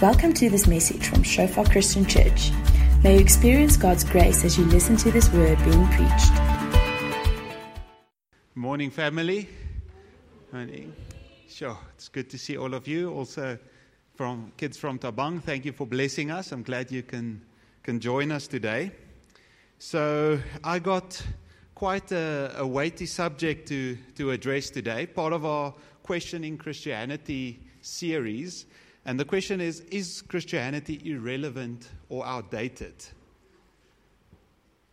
Welcome to this message from Shofar Christian Church. May you experience God's grace as you listen to this word being preached. Morning, family. Morning. Sure, it's good to see all of you. Also, from kids from Tabang, thank you for blessing us. I'm glad you can can join us today. So, I got quite a, a weighty subject to to address today. Part of our questioning Christianity series. And the question is Is Christianity irrelevant or outdated?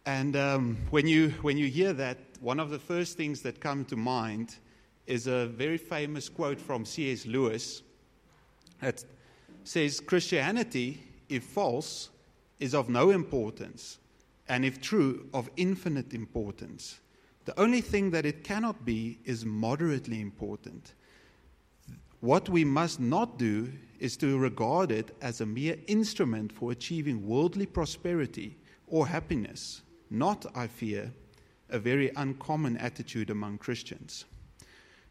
And um, when, you, when you hear that, one of the first things that come to mind is a very famous quote from C.S. Lewis that says Christianity, if false, is of no importance, and if true, of infinite importance. The only thing that it cannot be is moderately important. What we must not do is to regard it as a mere instrument for achieving worldly prosperity or happiness, not, I fear, a very uncommon attitude among Christians.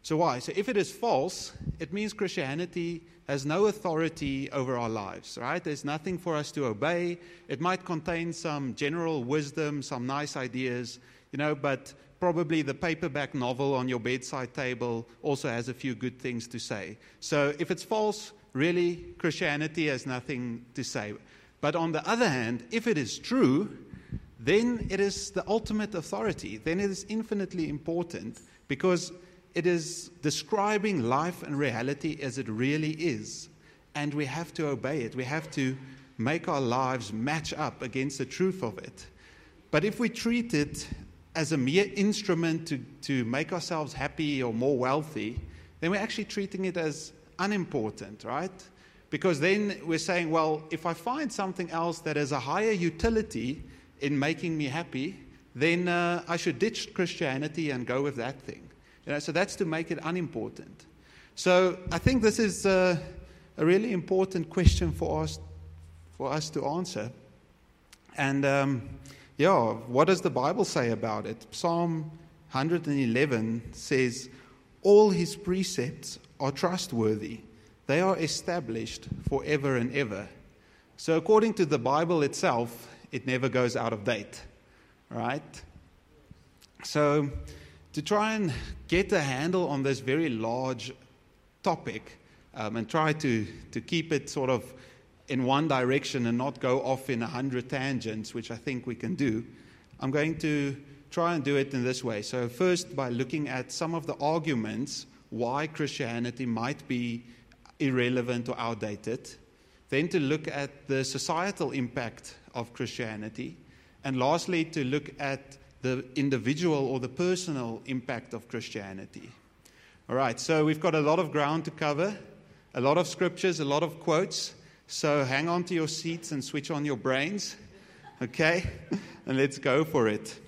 So, why? So, if it is false, it means Christianity has no authority over our lives, right? There's nothing for us to obey. It might contain some general wisdom, some nice ideas, you know, but probably the paperback novel on your bedside table also has a few good things to say. So, if it's false, really, Christianity has nothing to say. But on the other hand, if it is true, then it is the ultimate authority. Then it is infinitely important because it is describing life and reality as it really is. And we have to obey it. We have to make our lives match up against the truth of it. But if we treat it as a mere instrument to, to make ourselves happy or more wealthy, then we're actually treating it as unimportant, right? Because then we're saying, well, if I find something else that has a higher utility in making me happy, then uh, I should ditch Christianity and go with that thing. You know, so that's to make it unimportant. So I think this is uh, a really important question for us, for us to answer. And um, yeah, what does the Bible say about it? Psalm 111 says, All his precepts are trustworthy, they are established forever and ever. So, according to the Bible itself, it never goes out of date, right? So, to try and get a handle on this very large topic um, and try to, to keep it sort of in one direction and not go off in a hundred tangents, which I think we can do, I'm going to try and do it in this way. So, first, by looking at some of the arguments why Christianity might be irrelevant or outdated, then to look at the societal impact of Christianity, and lastly, to look at the individual or the personal impact of Christianity. All right, so we've got a lot of ground to cover, a lot of scriptures, a lot of quotes. So hang on to your seats and switch on your brains, okay? and let's go for it.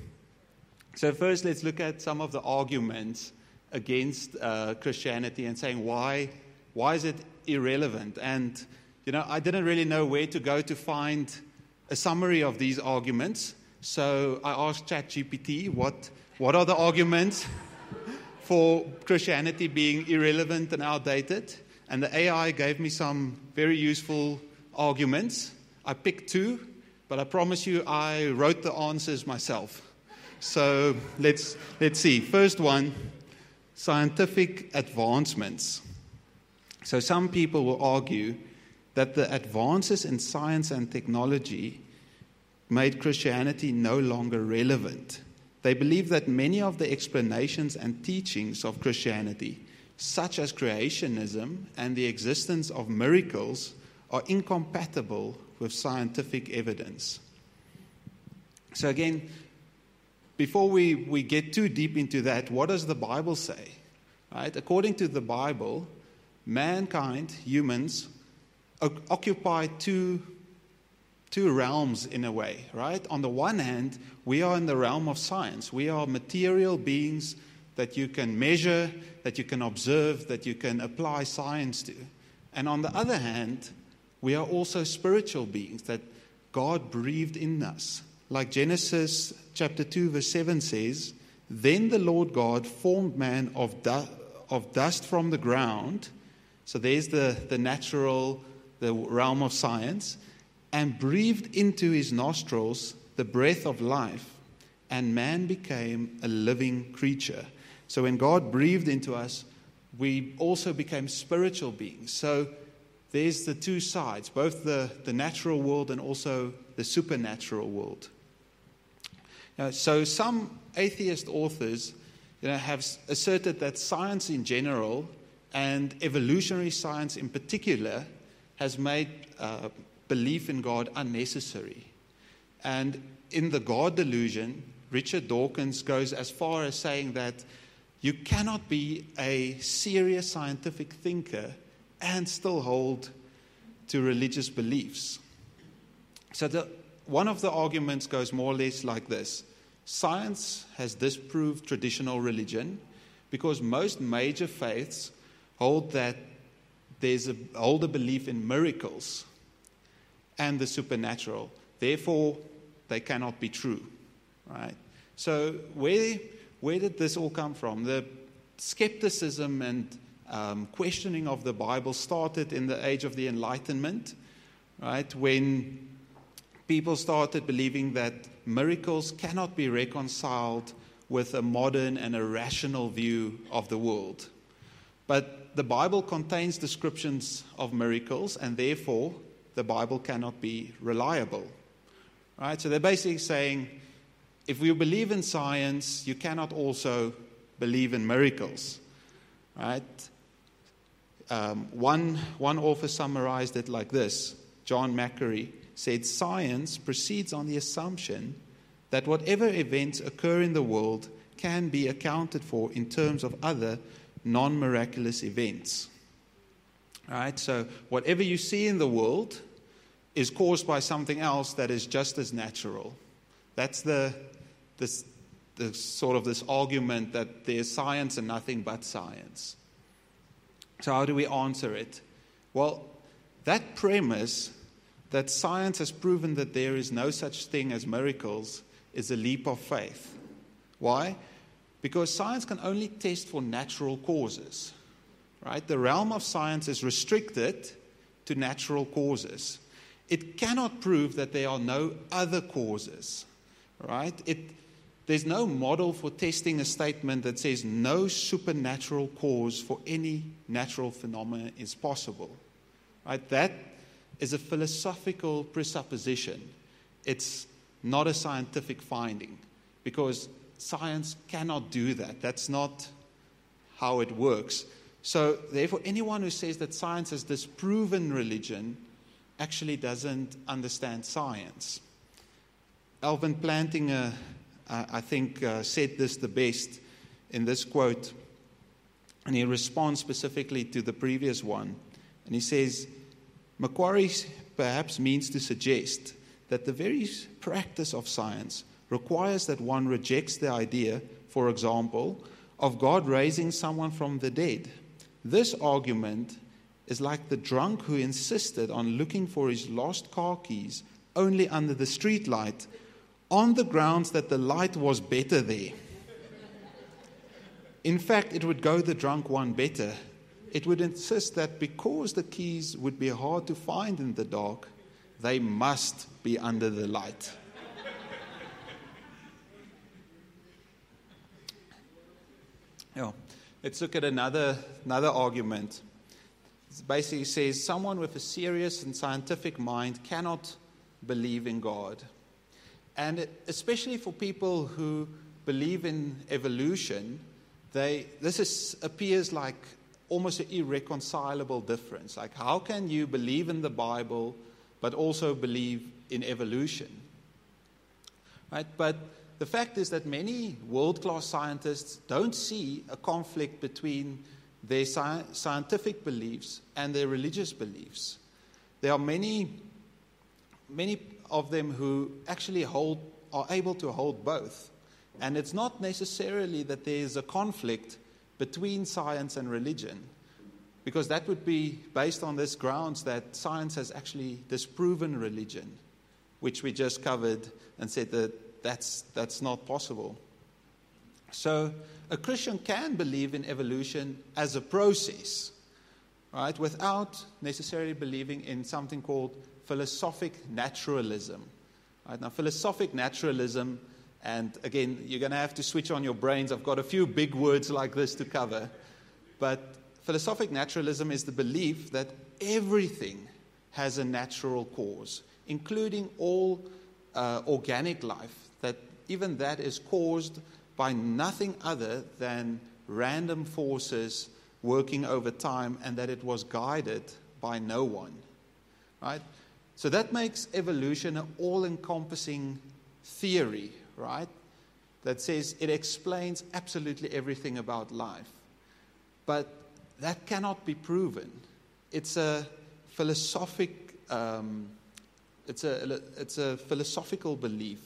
So, first, let's look at some of the arguments against uh, Christianity and saying why, why is it irrelevant? And, you know, I didn't really know where to go to find a summary of these arguments. So I asked ChatGPT, what, what are the arguments for Christianity being irrelevant and outdated? And the AI gave me some very useful arguments. I picked two, but I promise you I wrote the answers myself. So let's, let's see. First one scientific advancements. So, some people will argue that the advances in science and technology made Christianity no longer relevant. They believe that many of the explanations and teachings of Christianity, such as creationism and the existence of miracles, are incompatible with scientific evidence. So, again, before we, we get too deep into that, what does the Bible say? Right? According to the Bible, mankind, humans, occupy two, two realms in a way, right? On the one hand, we are in the realm of science. We are material beings that you can measure, that you can observe, that you can apply science to. And on the other hand, we are also spiritual beings that God breathed in us. Like Genesis chapter 2, verse 7 says, Then the Lord God formed man of, du- of dust from the ground. So there's the, the natural the realm of science, and breathed into his nostrils the breath of life, and man became a living creature. So when God breathed into us, we also became spiritual beings. So there's the two sides, both the, the natural world and also the supernatural world. Now, so some atheist authors you know, have asserted that science in general and evolutionary science in particular has made uh, belief in God unnecessary. And in the God delusion, Richard Dawkins goes as far as saying that you cannot be a serious scientific thinker and still hold to religious beliefs. So, the, one of the arguments goes more or less like this Science has disproved traditional religion because most major faiths hold that there's a, hold a belief in miracles and the supernatural. Therefore, they cannot be true. Right? So, where, where did this all come from? The skepticism and um, questioning of the Bible started in the age of the Enlightenment, right? When people started believing that miracles cannot be reconciled with a modern and a rational view of the world. But the Bible contains descriptions of miracles, and therefore the Bible cannot be reliable. Right? So they're basically saying if you believe in science, you cannot also believe in miracles. Right? Um, one, one author summarized it like this John Macquarrie said science proceeds on the assumption that whatever events occur in the world can be accounted for in terms of other non miraculous events. Right? So, whatever you see in the world is caused by something else that is just as natural. That's the, the sort of this argument that there's science and nothing but science. So, how do we answer it? Well, that premise that science has proven that there is no such thing as miracles is a leap of faith. Why? Because science can only test for natural causes. Right? The realm of science is restricted to natural causes. It cannot prove that there are no other causes. Right? It, there's no model for testing a statement that says no supernatural cause for any natural phenomenon is possible. Right? That is a philosophical presupposition. It's not a scientific finding because science cannot do that. That's not how it works. So, therefore, anyone who says that science has disproven religion actually doesn't understand science. Alvin Plantinga, uh, I think, uh, said this the best in this quote, and he responds specifically to the previous one. And he says, Macquarrie perhaps means to suggest that the very practice of science requires that one rejects the idea, for example, of God raising someone from the dead. This argument is like the drunk who insisted on looking for his lost car keys only under the street light on the grounds that the light was better there. In fact, it would go the drunk one better. It would insist that because the keys would be hard to find in the dark, they must be under the light. yeah. Let's look at another, another argument. It basically says someone with a serious and scientific mind cannot believe in God. And especially for people who believe in evolution, they, this is, appears like almost an irreconcilable difference. Like, how can you believe in the Bible but also believe in evolution. Right? But the fact is that many world class scientists don't see a conflict between their sci- scientific beliefs and their religious beliefs. There are many, many of them who actually hold, are able to hold both. And it's not necessarily that there's a conflict between science and religion because that would be based on this grounds that science has actually disproven religion, which we just covered and said that that's, that's not possible. So a Christian can believe in evolution as a process. right, without necessarily believing in something called philosophic naturalism. Right? Now, philosophic naturalism, and again, you're going to have to switch on your brains. I've got a few big words like this to cover. But philosophic naturalism is the belief that everything has a natural cause, including all uh, organic life, that even that is caused by nothing other than random forces working over time and that it was guided by no one. Right? So that makes evolution an all encompassing theory, right? That says it explains absolutely everything about life. But that cannot be proven. It's a philosophic, um, it's, a, it's a philosophical belief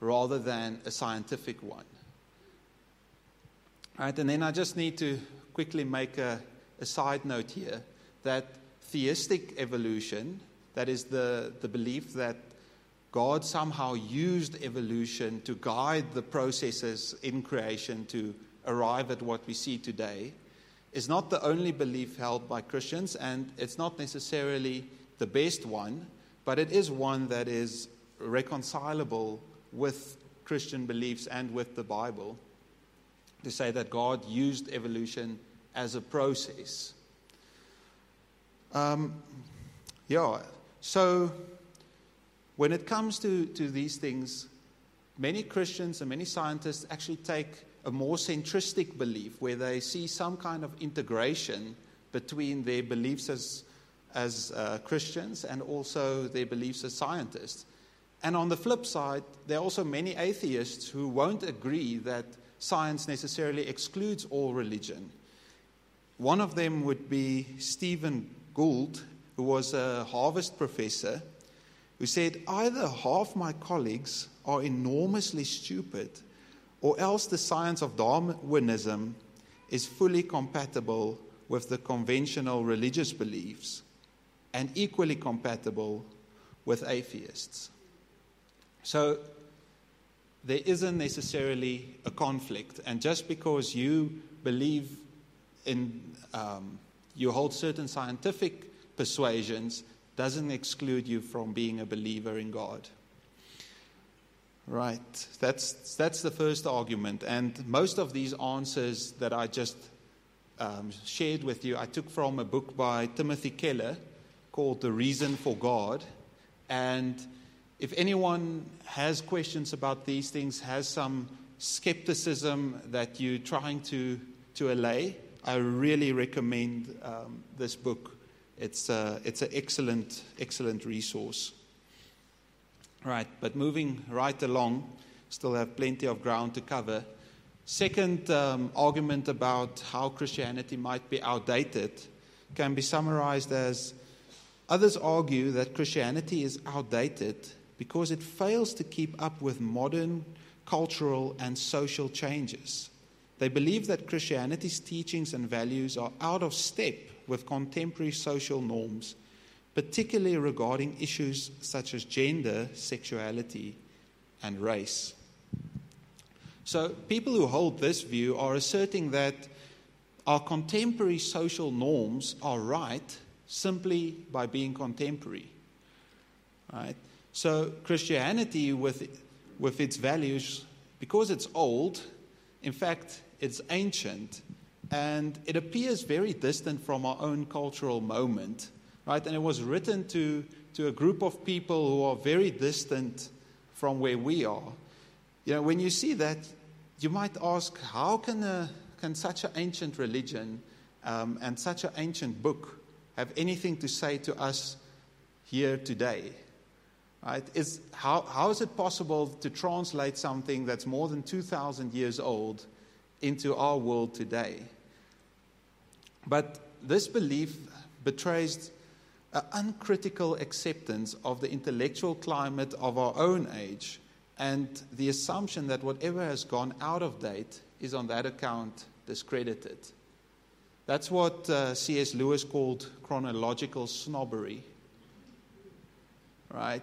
rather than a scientific one. Right, and then I just need to quickly make a, a side note here that theistic evolution, that is the, the belief that God somehow used evolution to guide the processes in creation to arrive at what we see today, is not the only belief held by Christians, and it's not necessarily the best one, but it is one that is reconcilable with Christian beliefs and with the Bible to say that God used evolution as a process. Um, yeah, so when it comes to, to these things, many Christians and many scientists actually take a more centristic belief where they see some kind of integration between their beliefs as, as uh, Christians and also their beliefs as scientists. And on the flip side, there are also many atheists who won't agree that science necessarily excludes all religion. One of them would be Stephen Gould, who was a Harvard professor, who said either half my colleagues are enormously stupid, or else the science of Darwinism is fully compatible with the conventional religious beliefs and equally compatible with atheists. So there isn't necessarily a conflict. And just because you believe in, um, you hold certain scientific persuasions, doesn't exclude you from being a believer in God. Right, that's, that's the first argument. And most of these answers that I just um, shared with you, I took from a book by Timothy Keller called The Reason for God. And if anyone has questions about these things, has some skepticism that you're trying to, to allay, I really recommend um, this book. It's, it's an excellent, excellent resource. Right, but moving right along, still have plenty of ground to cover. Second um, argument about how Christianity might be outdated can be summarized as others argue that Christianity is outdated because it fails to keep up with modern cultural and social changes. They believe that Christianity's teachings and values are out of step with contemporary social norms, particularly regarding issues such as gender, sexuality, and race. So, people who hold this view are asserting that our contemporary social norms are right simply by being contemporary. Right? So, Christianity, with, with its values, because it's old, in fact, it's ancient, and it appears very distant from our own cultural moment, right? And it was written to, to a group of people who are very distant from where we are. You know, when you see that, you might ask, how can, a, can such an ancient religion um, and such an ancient book have anything to say to us here today? Right? Is, how, how is it possible to translate something that's more than 2,000 years old into our world today? But this belief betrays an uncritical acceptance of the intellectual climate of our own age and the assumption that whatever has gone out of date is on that account discredited. That's what uh, C.S. Lewis called chronological snobbery right?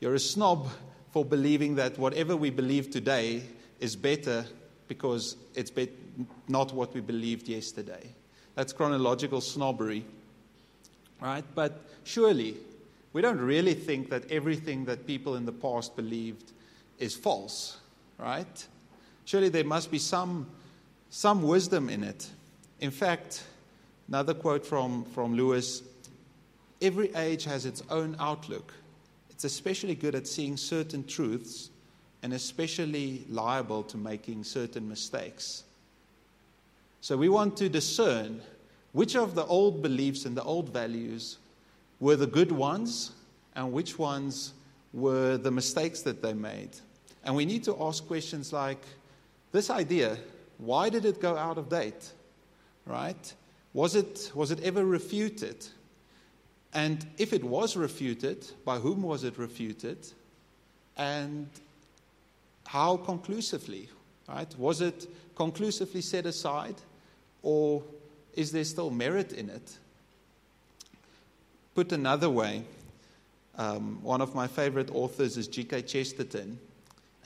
You're a snob for believing that whatever we believe today is better because it's be- not what we believed yesterday. That's chronological snobbery. Right? But surely, we don't really think that everything that people in the past believed is false, right? Surely there must be some, some wisdom in it. In fact, another quote from, from Lewis every age has its own outlook. It's especially good at seeing certain truths and especially liable to making certain mistakes. So we want to discern which of the old beliefs and the old values were the good ones and which ones were the mistakes that they made. And we need to ask questions like this idea why did it go out of date? Right? Was it, was it ever refuted? And if it was refuted, by whom was it refuted? And how conclusively? Right? Was it conclusively set aside? Or is there still merit in it? Put another way, um, one of my favorite authors is G.K. Chesterton,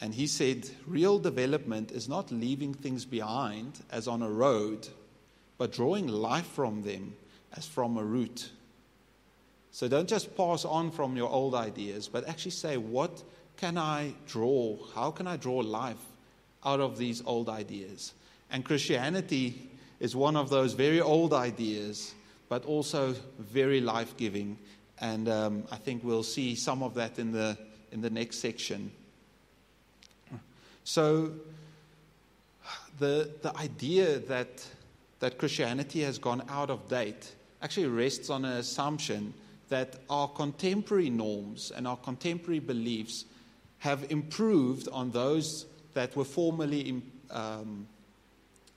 and he said, Real development is not leaving things behind as on a road, but drawing life from them as from a root. So don't just pass on from your old ideas, but actually say, What can I draw? How can I draw life out of these old ideas? And Christianity is one of those very old ideas, but also very life giving. And um, I think we'll see some of that in the, in the next section. So, the, the idea that, that Christianity has gone out of date actually rests on an assumption that our contemporary norms and our contemporary beliefs have improved on those that were formerly um,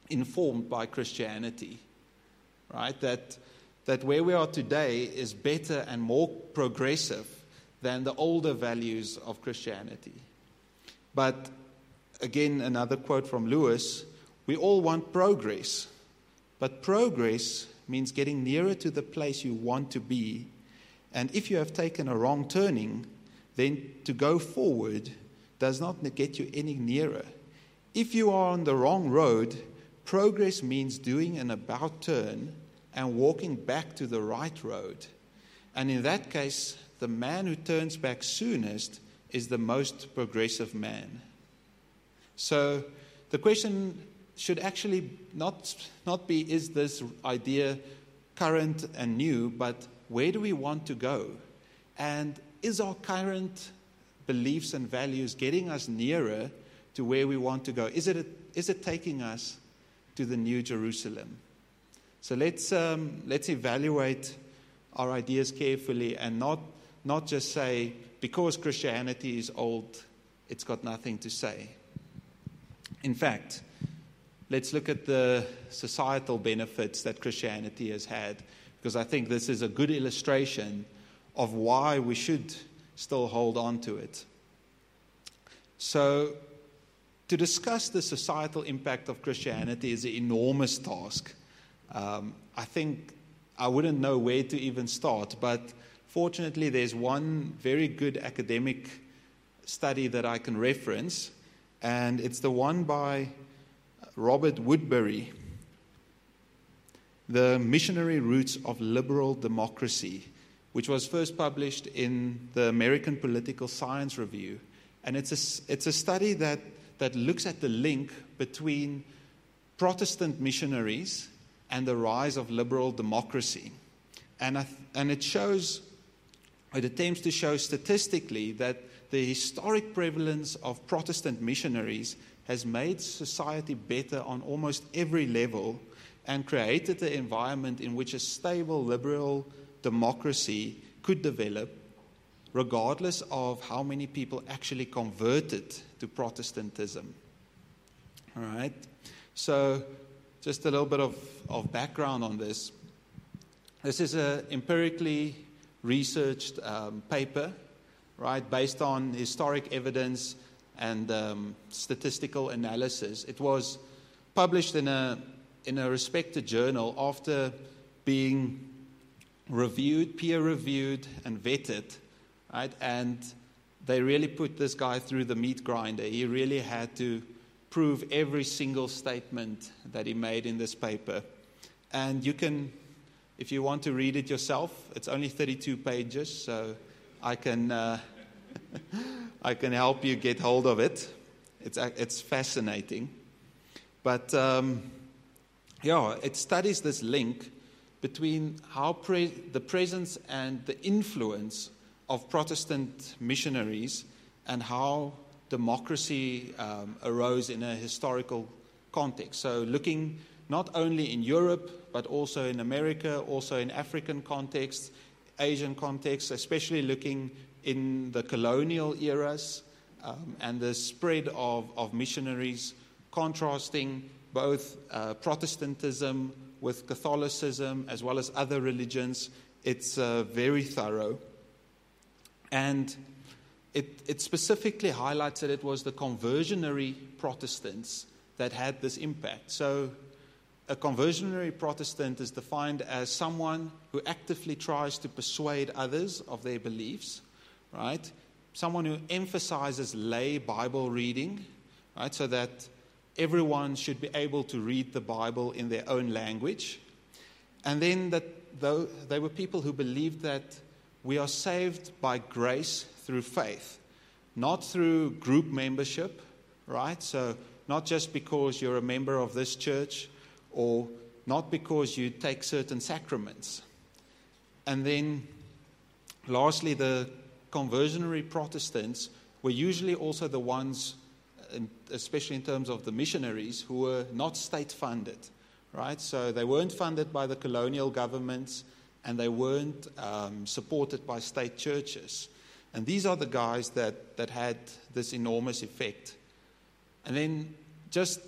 informed by Christianity, right? That, that where we are today is better and more progressive than the older values of Christianity. But again, another quote from Lewis we all want progress, but progress means getting nearer to the place you want to be. And if you have taken a wrong turning, then to go forward does not get you any nearer. If you are on the wrong road, Progress means doing an about turn and walking back to the right road. And in that case, the man who turns back soonest is the most progressive man. So the question should actually not, not be is this idea current and new, but where do we want to go? And is our current beliefs and values getting us nearer to where we want to go? Is it, is it taking us to the New Jerusalem. So let's, um, let's evaluate our ideas carefully and not, not just say, because Christianity is old, it's got nothing to say. In fact, let's look at the societal benefits that Christianity has had, because I think this is a good illustration of why we should still hold on to it. So, to discuss the societal impact of Christianity is an enormous task. Um, I think I wouldn't know where to even start, but fortunately, there's one very good academic study that I can reference, and it's the one by Robert Woodberry The Missionary Roots of Liberal Democracy, which was first published in the American Political Science Review. And it's a, it's a study that that looks at the link between Protestant missionaries and the rise of liberal democracy. And, th- and it shows, it attempts to show statistically that the historic prevalence of Protestant missionaries has made society better on almost every level and created the environment in which a stable liberal democracy could develop regardless of how many people actually converted to Protestantism. All right? So, just a little bit of, of background on this. This is an empirically researched um, paper, right, based on historic evidence and um, statistical analysis. It was published in a, in a respected journal after being reviewed, peer reviewed, and vetted right? And they really put this guy through the meat grinder. He really had to prove every single statement that he made in this paper. And you can if you want to read it yourself, it's only 32 pages, so I can, uh, I can help you get hold of it. It's, it's fascinating. But um, yeah, it studies this link between how pre- the presence and the influence of Protestant missionaries and how democracy um, arose in a historical context. So, looking not only in Europe, but also in America, also in African contexts, Asian contexts, especially looking in the colonial eras um, and the spread of, of missionaries, contrasting both uh, Protestantism with Catholicism as well as other religions. It's uh, very thorough. And it, it specifically highlights that it was the conversionary Protestants that had this impact. So, a conversionary Protestant is defined as someone who actively tries to persuade others of their beliefs, right? Someone who emphasizes lay Bible reading, right? So that everyone should be able to read the Bible in their own language. And then that though they were people who believed that we are saved by grace through faith, not through group membership, right? So, not just because you're a member of this church or not because you take certain sacraments. And then, lastly, the conversionary Protestants were usually also the ones, especially in terms of the missionaries, who were not state funded, right? So they weren't funded by the colonial governments and they weren't um, supported by state churches. And these are the guys that, that had this enormous effect. And then, just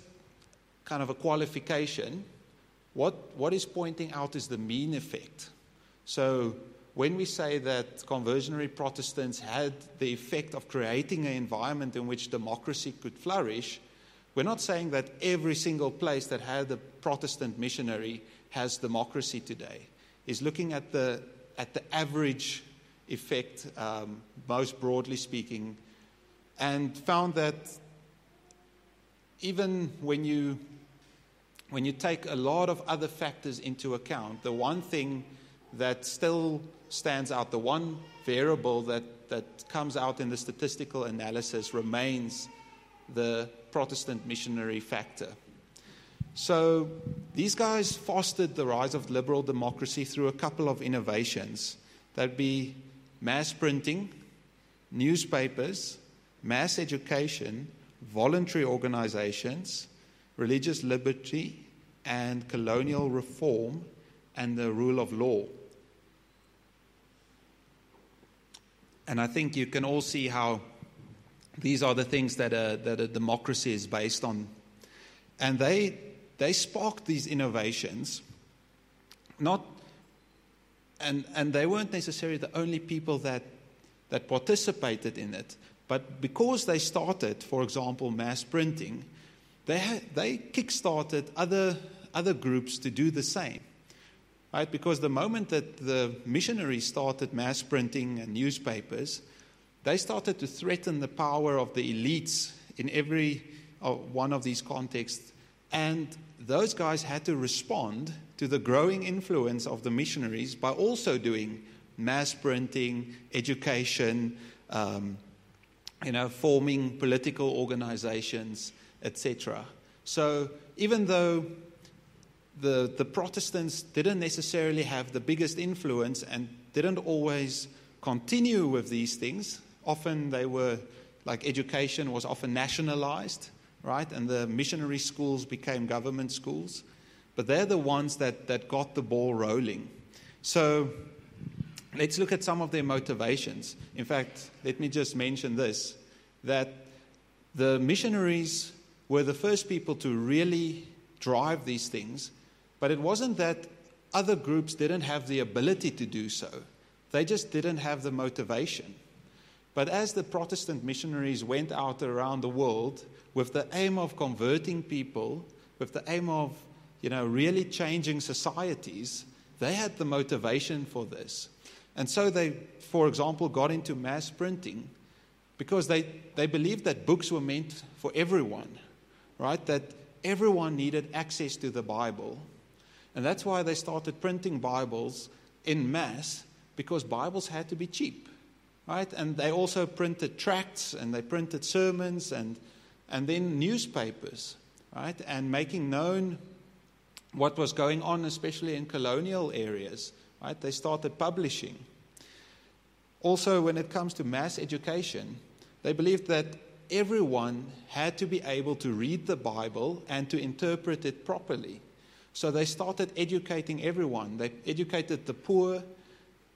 kind of a qualification what, what is pointing out is the mean effect. So, when we say that conversionary Protestants had the effect of creating an environment in which democracy could flourish, we're not saying that every single place that had a Protestant missionary has democracy today. Is looking at the, at the average effect, um, most broadly speaking, and found that even when you, when you take a lot of other factors into account, the one thing that still stands out, the one variable that, that comes out in the statistical analysis remains the Protestant missionary factor. So these guys fostered the rise of liberal democracy through a couple of innovations. That'd be mass printing, newspapers, mass education, voluntary organizations, religious liberty, and colonial reform and the rule of law. And I think you can all see how these are the things that a, that a democracy is based on. And they, they sparked these innovations, not, and, and they weren't necessarily the only people that, that participated in it. But because they started, for example, mass printing, they, had, they kickstarted other, other groups to do the same. Right? Because the moment that the missionaries started mass printing and newspapers, they started to threaten the power of the elites in every uh, one of these contexts. And those guys had to respond to the growing influence of the missionaries by also doing mass printing, education, um, you know, forming political organizations, etc. So even though the, the Protestants didn't necessarily have the biggest influence and didn't always continue with these things, often they were, like education was often nationalized, right? And the missionary schools became government schools. But they're the ones that, that got the ball rolling. So let's look at some of their motivations. In fact, let me just mention this that the missionaries were the first people to really drive these things, but it wasn't that other groups didn't have the ability to do so, they just didn't have the motivation. But as the Protestant missionaries went out around the world with the aim of converting people, with the aim of you know, really changing societies, they had the motivation for this. And so they, for example, got into mass printing because they, they believed that books were meant for everyone, right? That everyone needed access to the Bible. And that's why they started printing Bibles in mass because Bibles had to be cheap, right? And they also printed tracts and they printed sermons and, and then newspapers, right? And making known what was going on, especially in colonial areas, right? They started publishing. Also, when it comes to mass education, they believed that everyone had to be able to read the Bible and to interpret it properly. So they started educating everyone. They educated the poor,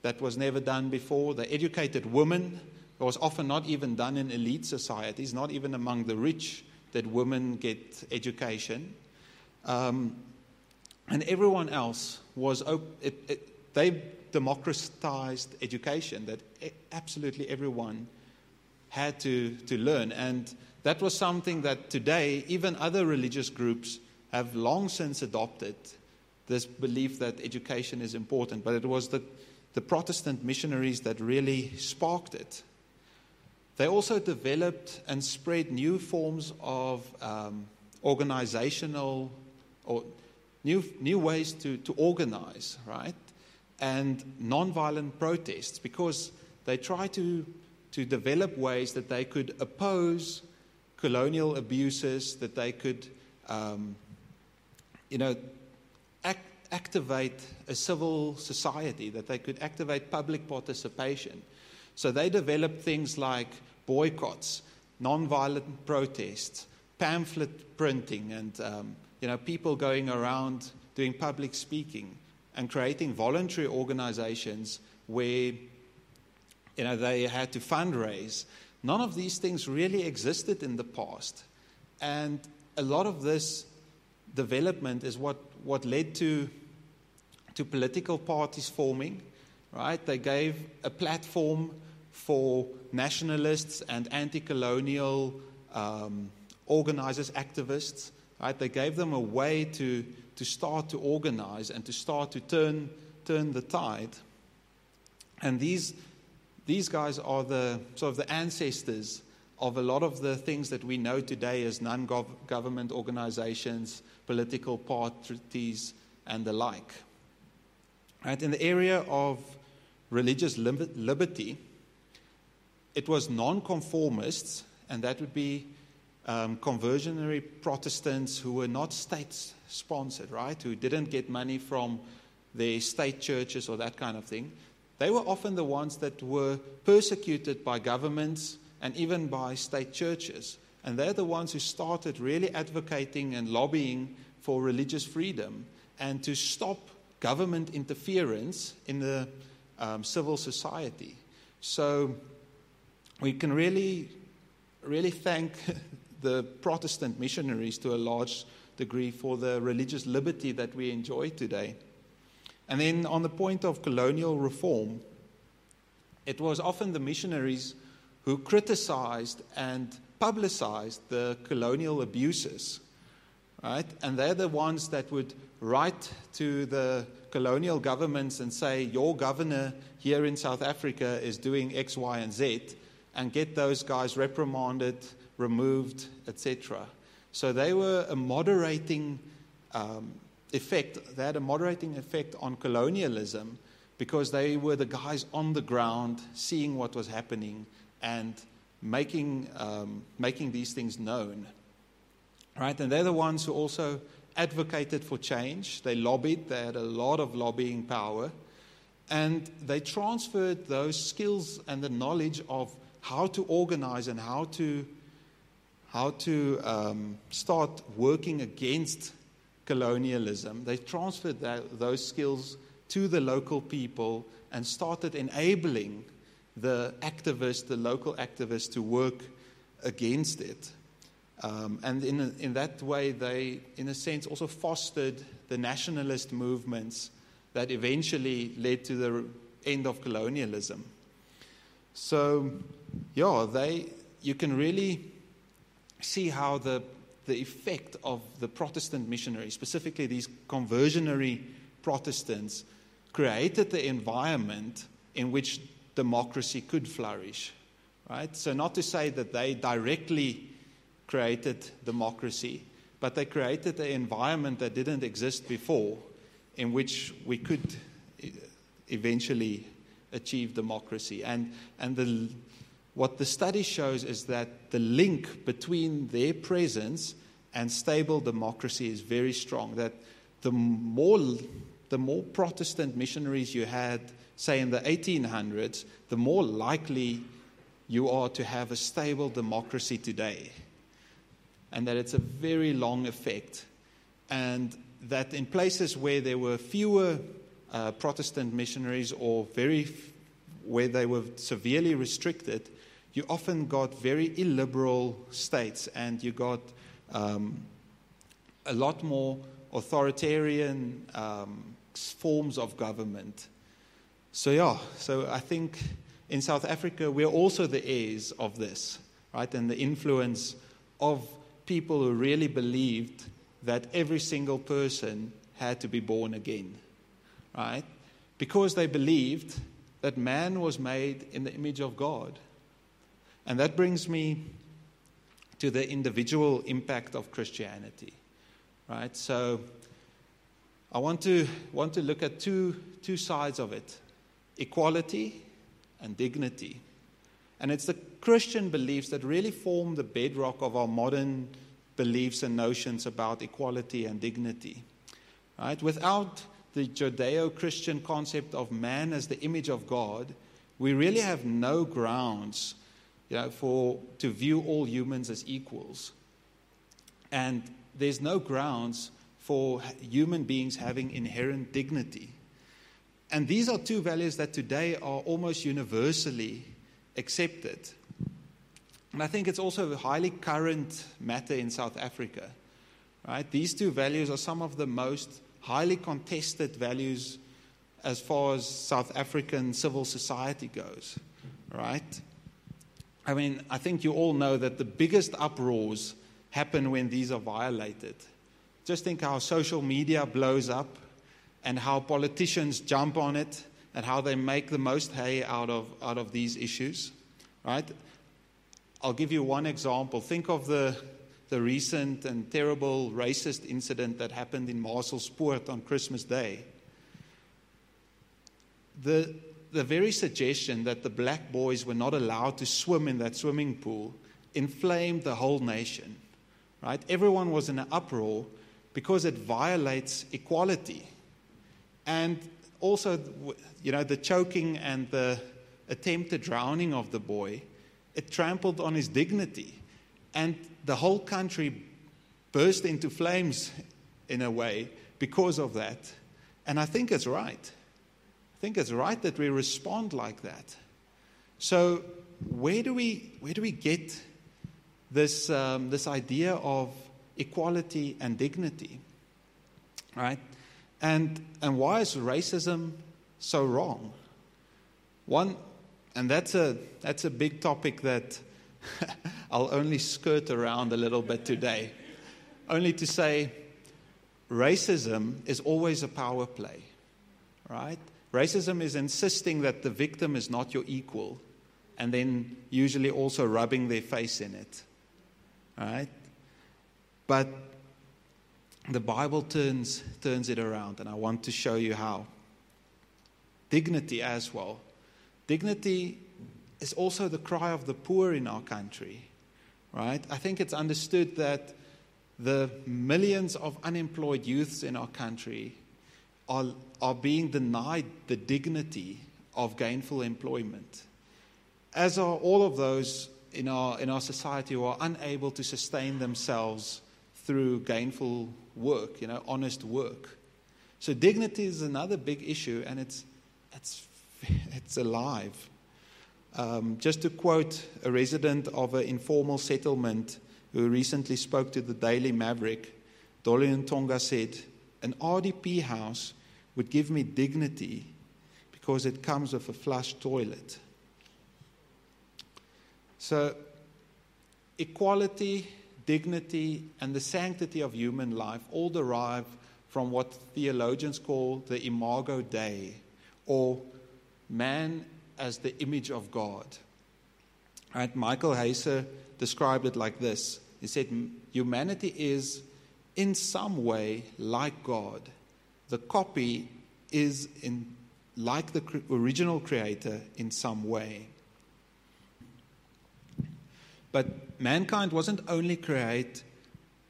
that was never done before. They educated women. It was often not even done in elite societies, not even among the rich that women get education. Um, and everyone else was, it, it, they democratized education, that absolutely everyone had to, to learn. And that was something that today, even other religious groups have long since adopted this belief that education is important. But it was the the Protestant missionaries that really sparked it. They also developed and spread new forms of um, organizational or new, new ways to, to organize, right? And nonviolent protests because they tried to, to develop ways that they could oppose colonial abuses, that they could, um, you know, act, activate a civil society, that they could activate public participation. So they developed things like boycotts, nonviolent protests, pamphlet printing, and um, you know, people going around doing public speaking and creating voluntary organizations where you know, they had to fundraise. None of these things really existed in the past. And a lot of this development is what what led to, to political parties forming, right? They gave a platform for nationalists and anti colonial um, organizers, activists, right? They gave them a way to, to start to organize and to start to turn, turn the tide. And these, these guys are the sort of the ancestors of a lot of the things that we know today as non government organizations, political parties, and the like. Right? In the area of religious liberty, it was nonconformists, and that would be um, conversionary Protestants who were not state sponsored, right? Who didn't get money from their state churches or that kind of thing. They were often the ones that were persecuted by governments and even by state churches. And they're the ones who started really advocating and lobbying for religious freedom and to stop government interference in the um, civil society. So we can really, really thank the Protestant missionaries to a large degree for the religious liberty that we enjoy today. And then on the point of colonial reform, it was often the missionaries who criticized and publicized the colonial abuses, right? And they're the ones that would write to the colonial governments and say, Your governor here in South Africa is doing X, Y, and Z, and get those guys reprimanded, removed, etc. So they were a moderating um, effect, they had a moderating effect on colonialism because they were the guys on the ground seeing what was happening and making, um, making these things known. Right? And they're the ones who also advocated for change. They lobbied, they had a lot of lobbying power. And they transferred those skills and the knowledge of how to organize and how to, how to um, start working against colonialism. They transferred that, those skills to the local people and started enabling the activists, the local activists, to work against it. Um, and in, in that way, they, in a sense, also fostered the nationalist movements that eventually led to the end of colonialism. So, yeah, they, you can really see how the, the effect of the Protestant missionaries, specifically these conversionary Protestants, created the environment in which democracy could flourish. Right? So, not to say that they directly created democracy, but they created an environment that didn't exist before, in which we could eventually achieve democracy. And, and the, what the study shows is that the link between their presence and stable democracy is very strong. That the more, the more Protestant missionaries you had, say in the 1800s, the more likely you are to have a stable democracy today. And that it's a very long effect. And that in places where there were fewer uh, Protestant missionaries or very where they were severely restricted, you often got very illiberal states and you got um, a lot more authoritarian um, forms of government. So, yeah, so I think in South Africa, we're also the heirs of this, right? And the influence of people who really believed that every single person had to be born again, right? Because they believed that man was made in the image of God. And that brings me to the individual impact of Christianity, right? So I want to, want to look at two, two sides of it equality and dignity. And it's the Christian beliefs that really form the bedrock of our modern beliefs and notions about equality and dignity. Right? Without the Judeo Christian concept of man as the image of God, we really have no grounds you know, for, to view all humans as equals. And there's no grounds for human beings having inherent dignity. And these are two values that today are almost universally accepted. And I think it's also a highly current matter in South Africa. Right? These two values are some of the most highly contested values as far as South African civil society goes. Right? I mean, I think you all know that the biggest uproars happen when these are violated. Just think how social media blows up and how politicians jump on it and how they make the most hay out of, out of these issues, right? I'll give you one example. Think of the, the recent and terrible racist incident that happened in Maselspoort on Christmas Day. The, the very suggestion that the black boys were not allowed to swim in that swimming pool inflamed the whole nation. Right? Everyone was in an uproar because it violates equality. And also, you know, the choking and the attempted drowning of the boy, it trampled on his dignity. And the whole country burst into flames in a way because of that. And I think it's right. I think it's right that we respond like that. So, where do we, where do we get this, um, this idea of equality and dignity? Right? And, and why is racism so wrong? One, and that's a, that's a big topic that I'll only skirt around a little bit today. Only to say, racism is always a power play, right? Racism is insisting that the victim is not your equal, and then usually also rubbing their face in it, right? But the Bible turns, turns it around, and I want to show you how. Dignity as well. Dignity is also the cry of the poor in our country, right? I think it's understood that the millions of unemployed youths in our country are, are being denied the dignity of gainful employment, as are all of those in our, in our society who are unable to sustain themselves through gainful work, you know, honest work. So dignity is another big issue, and it's, it's, it's alive. Um, just to quote a resident of an informal settlement who recently spoke to the Daily Maverick, Dolian Tonga said, An RDP house would give me dignity because it comes with a flush toilet. So, equality dignity, and the sanctity of human life all derive from what theologians call the imago Dei, or man as the image of God. Right? Michael Heiser described it like this He said, Humanity is in some way like God, the copy is in, like the original creator in some way. But mankind wasn't only created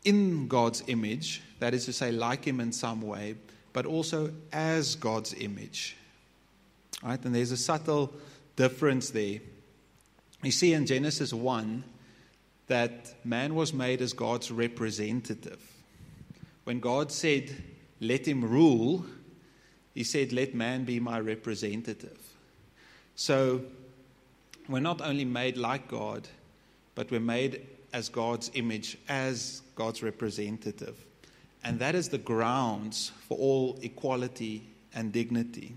in God's image, that is to say, like Him in some way, but also as God's image. Right? And there's a subtle difference there. You see in Genesis 1 that man was made as God's representative. When God said, Let him rule, he said, Let man be my representative. So we're not only made like God, but we're made as God's image, as God's representative. And that is the grounds for all equality and dignity.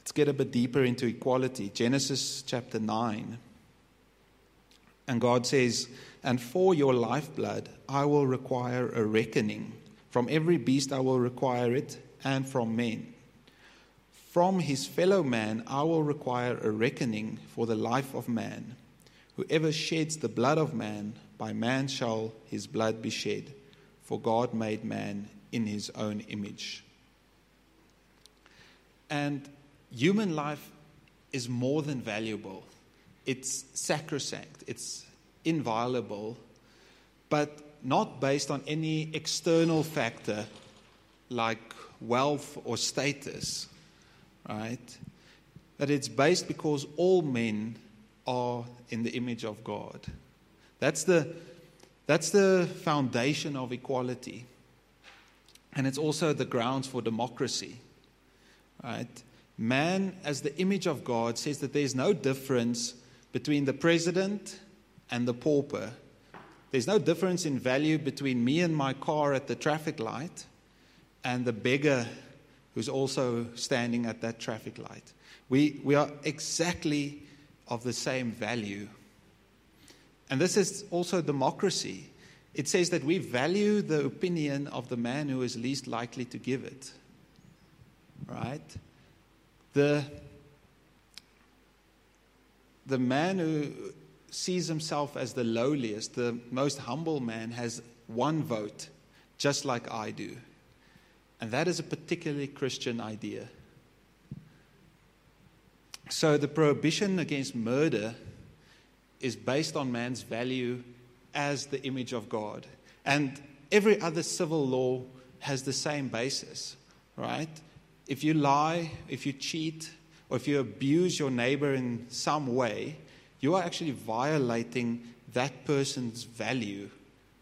Let's get a bit deeper into equality. Genesis chapter 9. And God says, And for your lifeblood I will require a reckoning. From every beast I will require it, and from men. From his fellow man I will require a reckoning for the life of man. Whoever sheds the blood of man, by man shall his blood be shed, for God made man in his own image. And human life is more than valuable, it's sacrosanct, it's inviolable, but not based on any external factor like wealth or status, right? But it's based because all men are in the image of God. That's the, that's the foundation of equality. And it's also the grounds for democracy. Right? Man, as the image of God, says that there's no difference between the president and the pauper. There's no difference in value between me and my car at the traffic light and the beggar who's also standing at that traffic light. We, we are exactly of the same value. And this is also democracy. It says that we value the opinion of the man who is least likely to give it. Right? The, the man who sees himself as the lowliest, the most humble man, has one vote, just like I do. And that is a particularly Christian idea. So the prohibition against murder is based on man's value as the image of God. And every other civil law has the same basis, right? If you lie, if you cheat, or if you abuse your neighbor in some way, you are actually violating that person's value,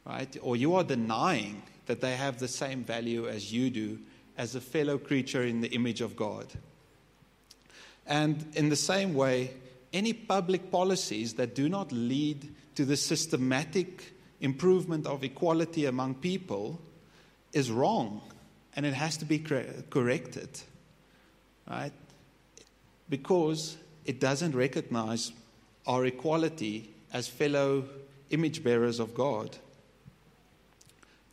right? Or you are denying that they have the same value as you do as a fellow creature in the image of God. And in the same way, any public policies that do not lead to the systematic improvement of equality among people is wrong and it has to be corrected. Right? Because it doesn't recognize our equality as fellow image bearers of God.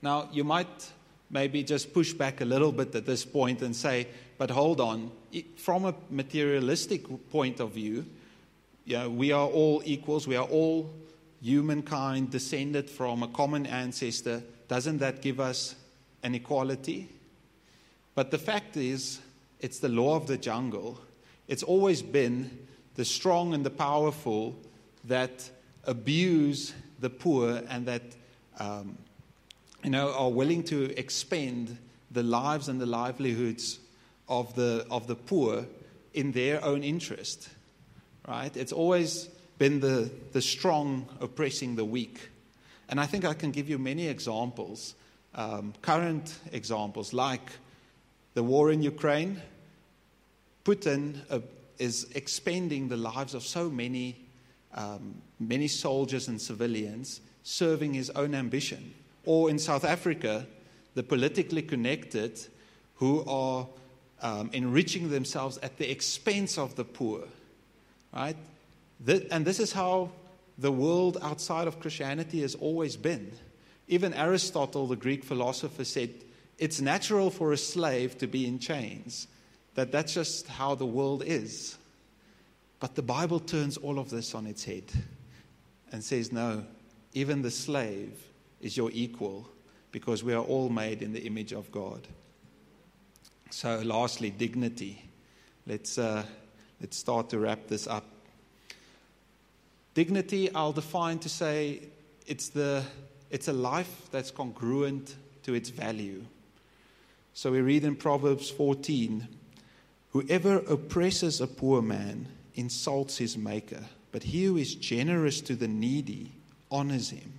Now, you might maybe just push back a little bit at this point and say, but hold on, from a materialistic point of view, you know, we are all equals, we are all humankind descended from a common ancestor. Doesn't that give us an equality? But the fact is, it's the law of the jungle. It's always been the strong and the powerful that abuse the poor and that um, you know, are willing to expend the lives and the livelihoods of the, of the poor in their own interest, right? It's always been the, the strong oppressing the weak. And I think I can give you many examples, um, current examples, like the war in Ukraine. Putin uh, is expending the lives of so many, um, many soldiers and civilians serving his own ambition. Or in South Africa, the politically connected who are um, enriching themselves at the expense of the poor. Right? and this is how the world outside of Christianity has always been. Even Aristotle, the Greek philosopher, said it's natural for a slave to be in chains, that that's just how the world is. But the Bible turns all of this on its head and says, no, even the slave is your equal because we are all made in the image of God. So, lastly, dignity. Let's, uh, let's start to wrap this up. Dignity, I'll define to say it's, the, it's a life that's congruent to its value. So we read in Proverbs 14 Whoever oppresses a poor man insults his maker, but he who is generous to the needy honors him.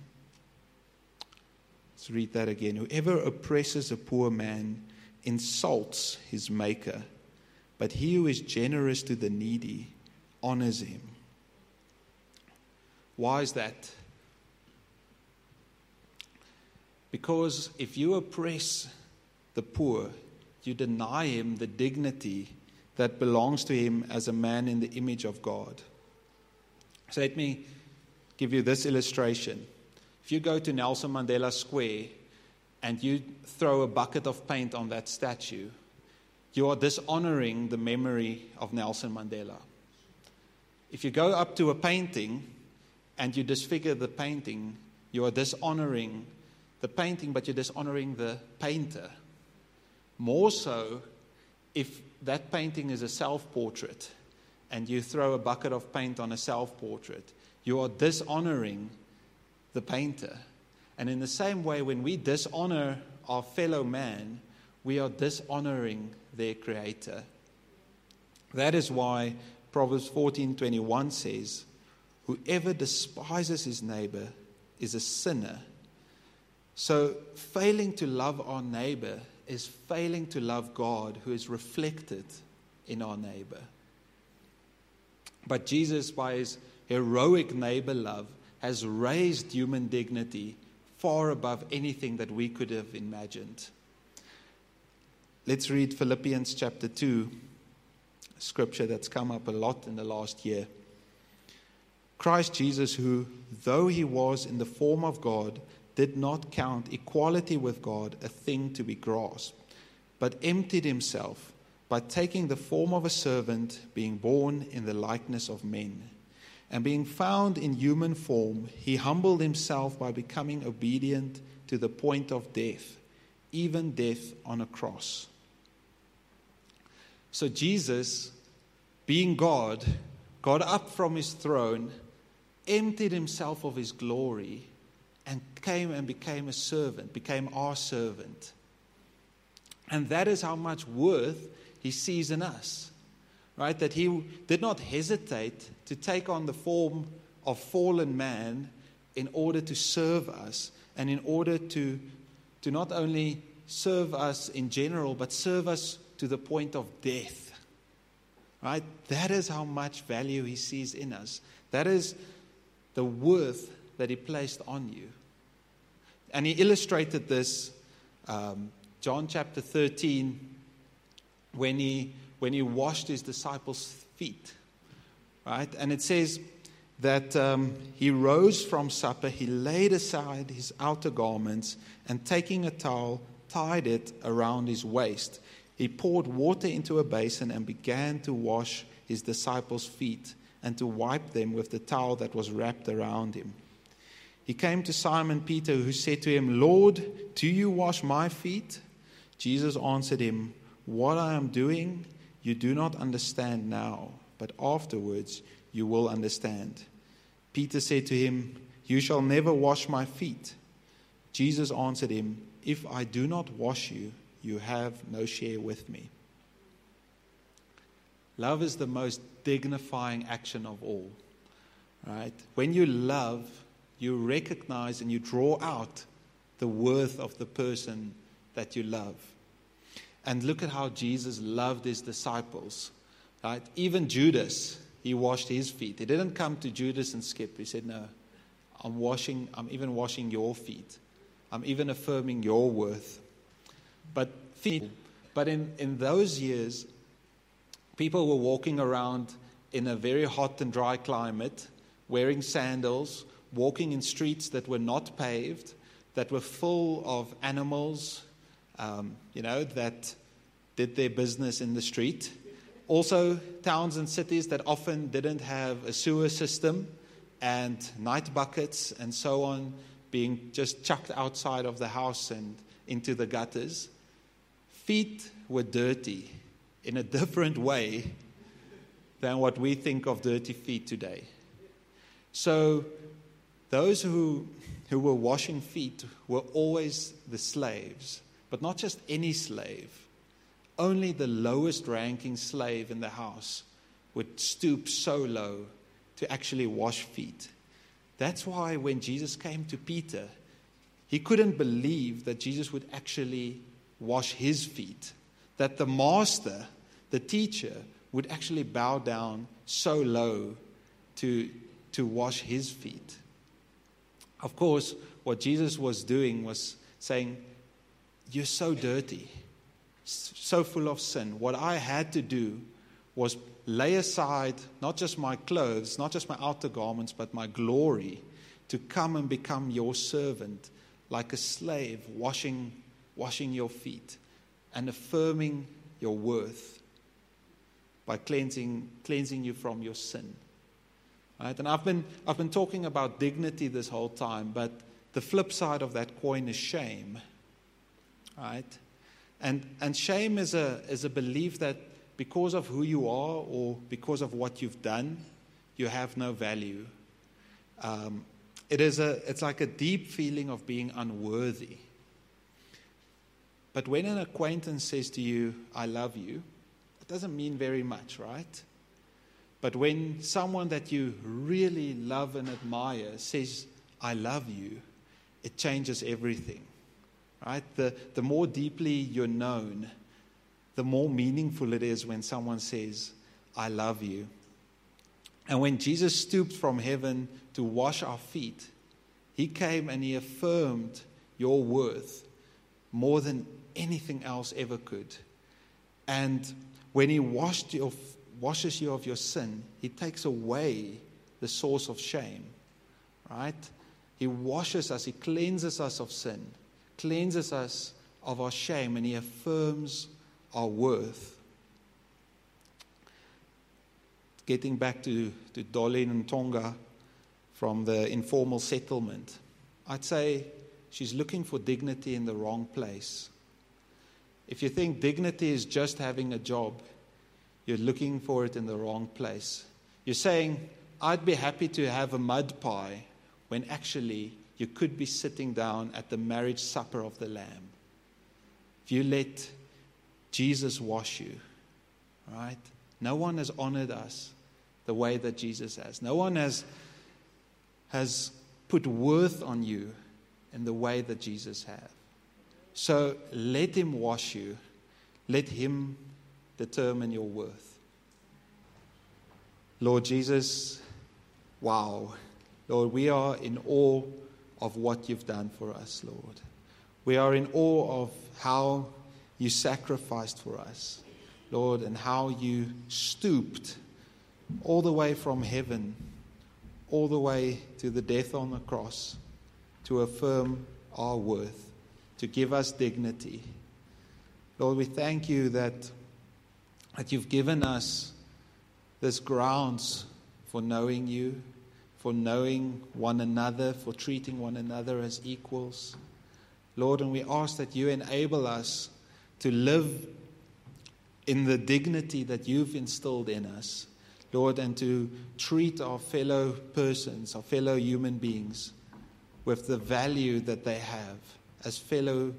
Let's read that again. Whoever oppresses a poor man insults his maker, but he who is generous to the needy honors him. Why is that? Because if you oppress the poor, you deny him the dignity that belongs to him as a man in the image of God. So let me give you this illustration. If you go to Nelson Mandela Square and you throw a bucket of paint on that statue, you are dishonoring the memory of Nelson Mandela. If you go up to a painting and you disfigure the painting, you are dishonoring the painting, but you're dishonoring the painter. More so if that painting is a self portrait and you throw a bucket of paint on a self portrait, you are dishonoring the painter. And in the same way, when we dishonor our fellow man, we are dishonoring their creator. That is why Proverbs 14:21 says, "Whoever despises his neighbor is a sinner." So, failing to love our neighbor is failing to love God, who is reflected in our neighbor. But Jesus, by his heroic neighbor love, has raised human dignity far above anything that we could have imagined. Let's read Philippians chapter 2, scripture that's come up a lot in the last year. Christ Jesus, who, though he was in the form of God, did not count equality with God a thing to be grasped, but emptied himself by taking the form of a servant, being born in the likeness of men. And being found in human form, he humbled himself by becoming obedient to the point of death, even death on a cross. So Jesus, being God, got up from his throne, emptied himself of his glory and came and became a servant, became our servant. And that is how much worth he sees in us, right? That he did not hesitate to take on the form of fallen man in order to serve us and in order to, to not only serve us in general, but serve us to the point of death. Right? That is how much value he sees in us. That is the worth that He placed on you. And He illustrated this, um, John chapter 13, when he, when he washed His disciples' feet. Right? And it says that um, He rose from supper, He laid aside His outer garments, and taking a towel, tied it around His waist. He poured water into a basin and began to wash His disciples' feet and to wipe them with the towel that was wrapped around him. He came to Simon Peter, who said to him, Lord, do you wash my feet? Jesus answered him, What I am doing, you do not understand now, but afterwards you will understand. Peter said to him, You shall never wash my feet. Jesus answered him, If I do not wash you, you have no share with me. Love is the most dignifying action of all. Right? When you love, you recognize and you draw out the worth of the person that you love. And look at how Jesus loved his disciples. Right? Even Judas, he washed his feet. He didn't come to Judas and skip. He said, No, I'm washing, I'm even washing your feet. I'm even affirming your worth. But feet, but in, in those years, people were walking around in a very hot and dry climate, wearing sandals, walking in streets that were not paved, that were full of animals, um, you know, that did their business in the street. Also, towns and cities that often didn't have a sewer system and night buckets and so on being just chucked outside of the house and into the gutters. Feet were dirty in a different way than what we think of dirty feet today. So, those who, who were washing feet were always the slaves, but not just any slave. Only the lowest ranking slave in the house would stoop so low to actually wash feet. That's why when Jesus came to Peter, he couldn't believe that Jesus would actually wash his feet, that the master, the teacher, would actually bow down so low to, to wash his feet. Of course, what Jesus was doing was saying, You're so dirty, so full of sin. What I had to do was lay aside not just my clothes, not just my outer garments, but my glory to come and become your servant, like a slave, washing, washing your feet and affirming your worth by cleansing, cleansing you from your sin. Right? And I've been, I've been talking about dignity this whole time, but the flip side of that coin is shame. Right? And, and shame is a, is a belief that because of who you are or because of what you've done, you have no value. Um, it is a, it's like a deep feeling of being unworthy. But when an acquaintance says to you, I love you, it doesn't mean very much, right? But when someone that you really love and admire says, I love you, it changes everything. Right? The, the more deeply you're known, the more meaningful it is when someone says, I love you. And when Jesus stooped from heaven to wash our feet, he came and he affirmed your worth more than anything else ever could. And when he washed your washes you of your sin, He takes away the source of shame. Right? He washes us, He cleanses us of sin, cleanses us of our shame, and He affirms our worth. Getting back to, to Dolly and Tonga from the informal settlement, I'd say she's looking for dignity in the wrong place. If you think dignity is just having a job, you're looking for it in the wrong place. You're saying, I'd be happy to have a mud pie, when actually you could be sitting down at the marriage supper of the Lamb. If you let Jesus wash you, right? No one has honored us the way that Jesus has. No one has, has put worth on you in the way that Jesus has. So let him wash you. Let him determine your worth. Lord Jesus, wow. Lord, we are in awe of what you've done for us, Lord. We are in awe of how you sacrificed for us, Lord, and how you stooped all the way from heaven, all the way to the death on the cross to affirm our worth, to give us dignity. Lord, we thank you that that you've given us this grounds for knowing you, for knowing one another, for treating one another as equals. Lord, and we ask that you enable us to live in the dignity that you've instilled in us, Lord, and to treat our fellow persons, our fellow human beings, with the value that they have as fellow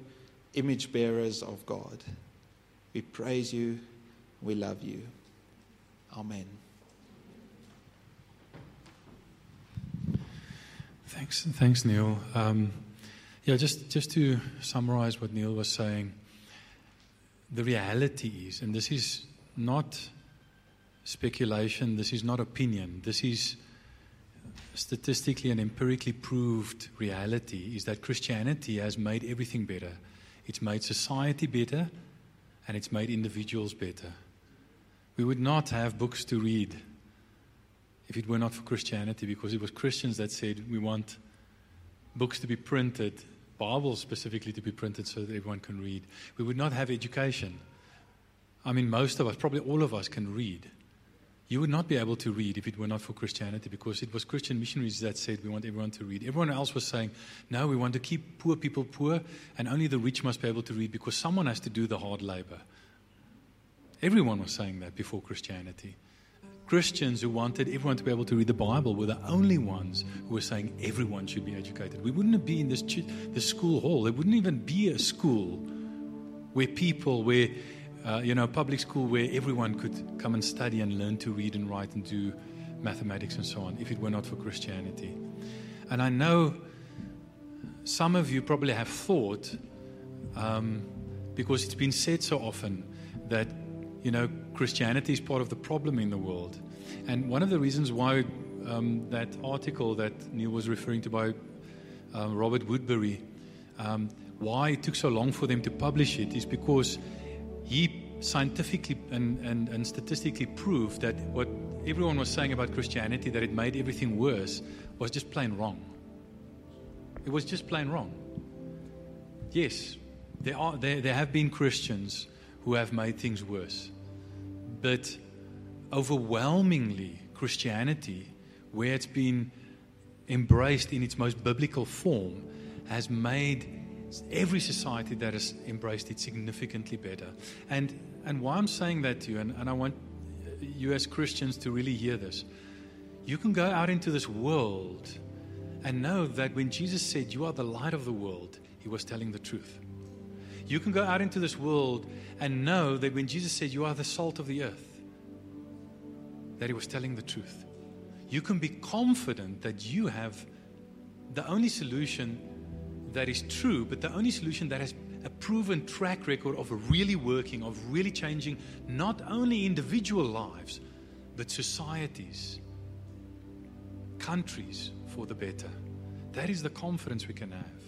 image bearers of God. We praise you. We love you. Amen. Thanks, thanks, Neil. Um, yeah, just just to summarize what Neil was saying, the reality is, and this is not speculation, this is not opinion, this is statistically and empirically proved reality, is that Christianity has made everything better. It's made society better, and it's made individuals better. We would not have books to read if it were not for Christianity, because it was Christians that said we want books to be printed, Bibles specifically to be printed so that everyone can read. We would not have education. I mean, most of us, probably all of us, can read. You would not be able to read if it were not for Christianity because it was Christian missionaries that said we want everyone to read. Everyone else was saying, no, we want to keep poor people poor and only the rich must be able to read because someone has to do the hard labor. Everyone was saying that before Christianity. Christians who wanted everyone to be able to read the Bible were the only ones who were saying everyone should be educated. We wouldn't be in this, this school hall. There wouldn't even be a school where people, where, uh, you know, public school where everyone could come and study and learn to read and write and do mathematics and so on if it were not for Christianity. And I know some of you probably have thought, um, because it's been said so often, that you know Christianity is part of the problem in the world. And one of the reasons why um, that article that Neil was referring to by um, Robert Woodberry, um, why it took so long for them to publish it, is because he scientifically and, and, and statistically proved that what everyone was saying about Christianity, that it made everything worse, was just plain wrong. It was just plain wrong. Yes, there, are, there, there have been Christians who have made things worse. But overwhelmingly, Christianity, where it's been embraced in its most biblical form, has made every society that has embraced it significantly better. And, and why I'm saying that to you, and, and I want you as Christians to really hear this, you can go out into this world and know that when Jesus said, You are the light of the world, he was telling the truth. You can go out into this world and know that when Jesus said, You are the salt of the earth, that he was telling the truth. You can be confident that you have the only solution that is true, but the only solution that has a proven track record of really working, of really changing not only individual lives, but societies, countries for the better. That is the confidence we can have.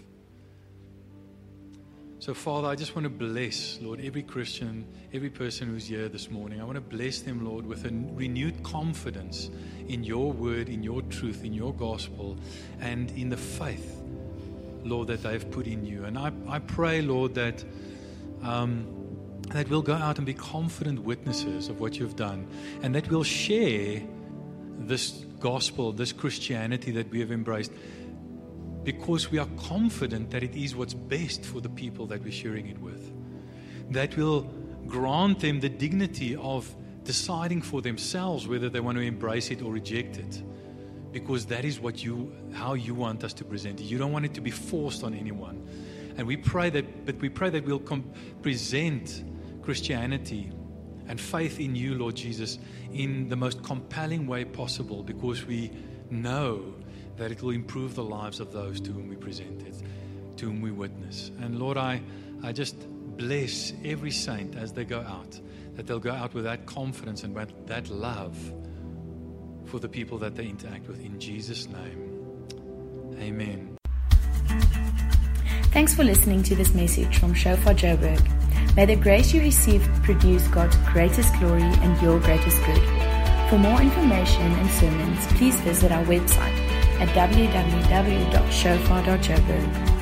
So, Father, I just want to bless, Lord, every Christian, every person who's here this morning. I want to bless them, Lord, with a renewed confidence in your word, in your truth, in your gospel, and in the faith, Lord, that they've put in you. And I, I pray, Lord, that. Um, that we'll go out and be confident witnesses of what you've done, and that we'll share this gospel, this Christianity that we have embraced, because we are confident that it is what's best for the people that we're sharing it with. That will grant them the dignity of deciding for themselves whether they want to embrace it or reject it. Because that is what you how you want us to present it. You don't want it to be forced on anyone. And we pray that but we pray that we'll com- present Christianity and faith in you, Lord Jesus, in the most compelling way possible because we know that it will improve the lives of those to whom we present it, to whom we witness. And Lord, I, I just bless every saint as they go out, that they'll go out with that confidence and with that love for the people that they interact with. In Jesus' name, amen. Thanks for listening to this message from Shofar Joburg. May the grace you receive produce God's greatest glory and your greatest good. For more information and sermons, please visit our website at www.shofar.joburg.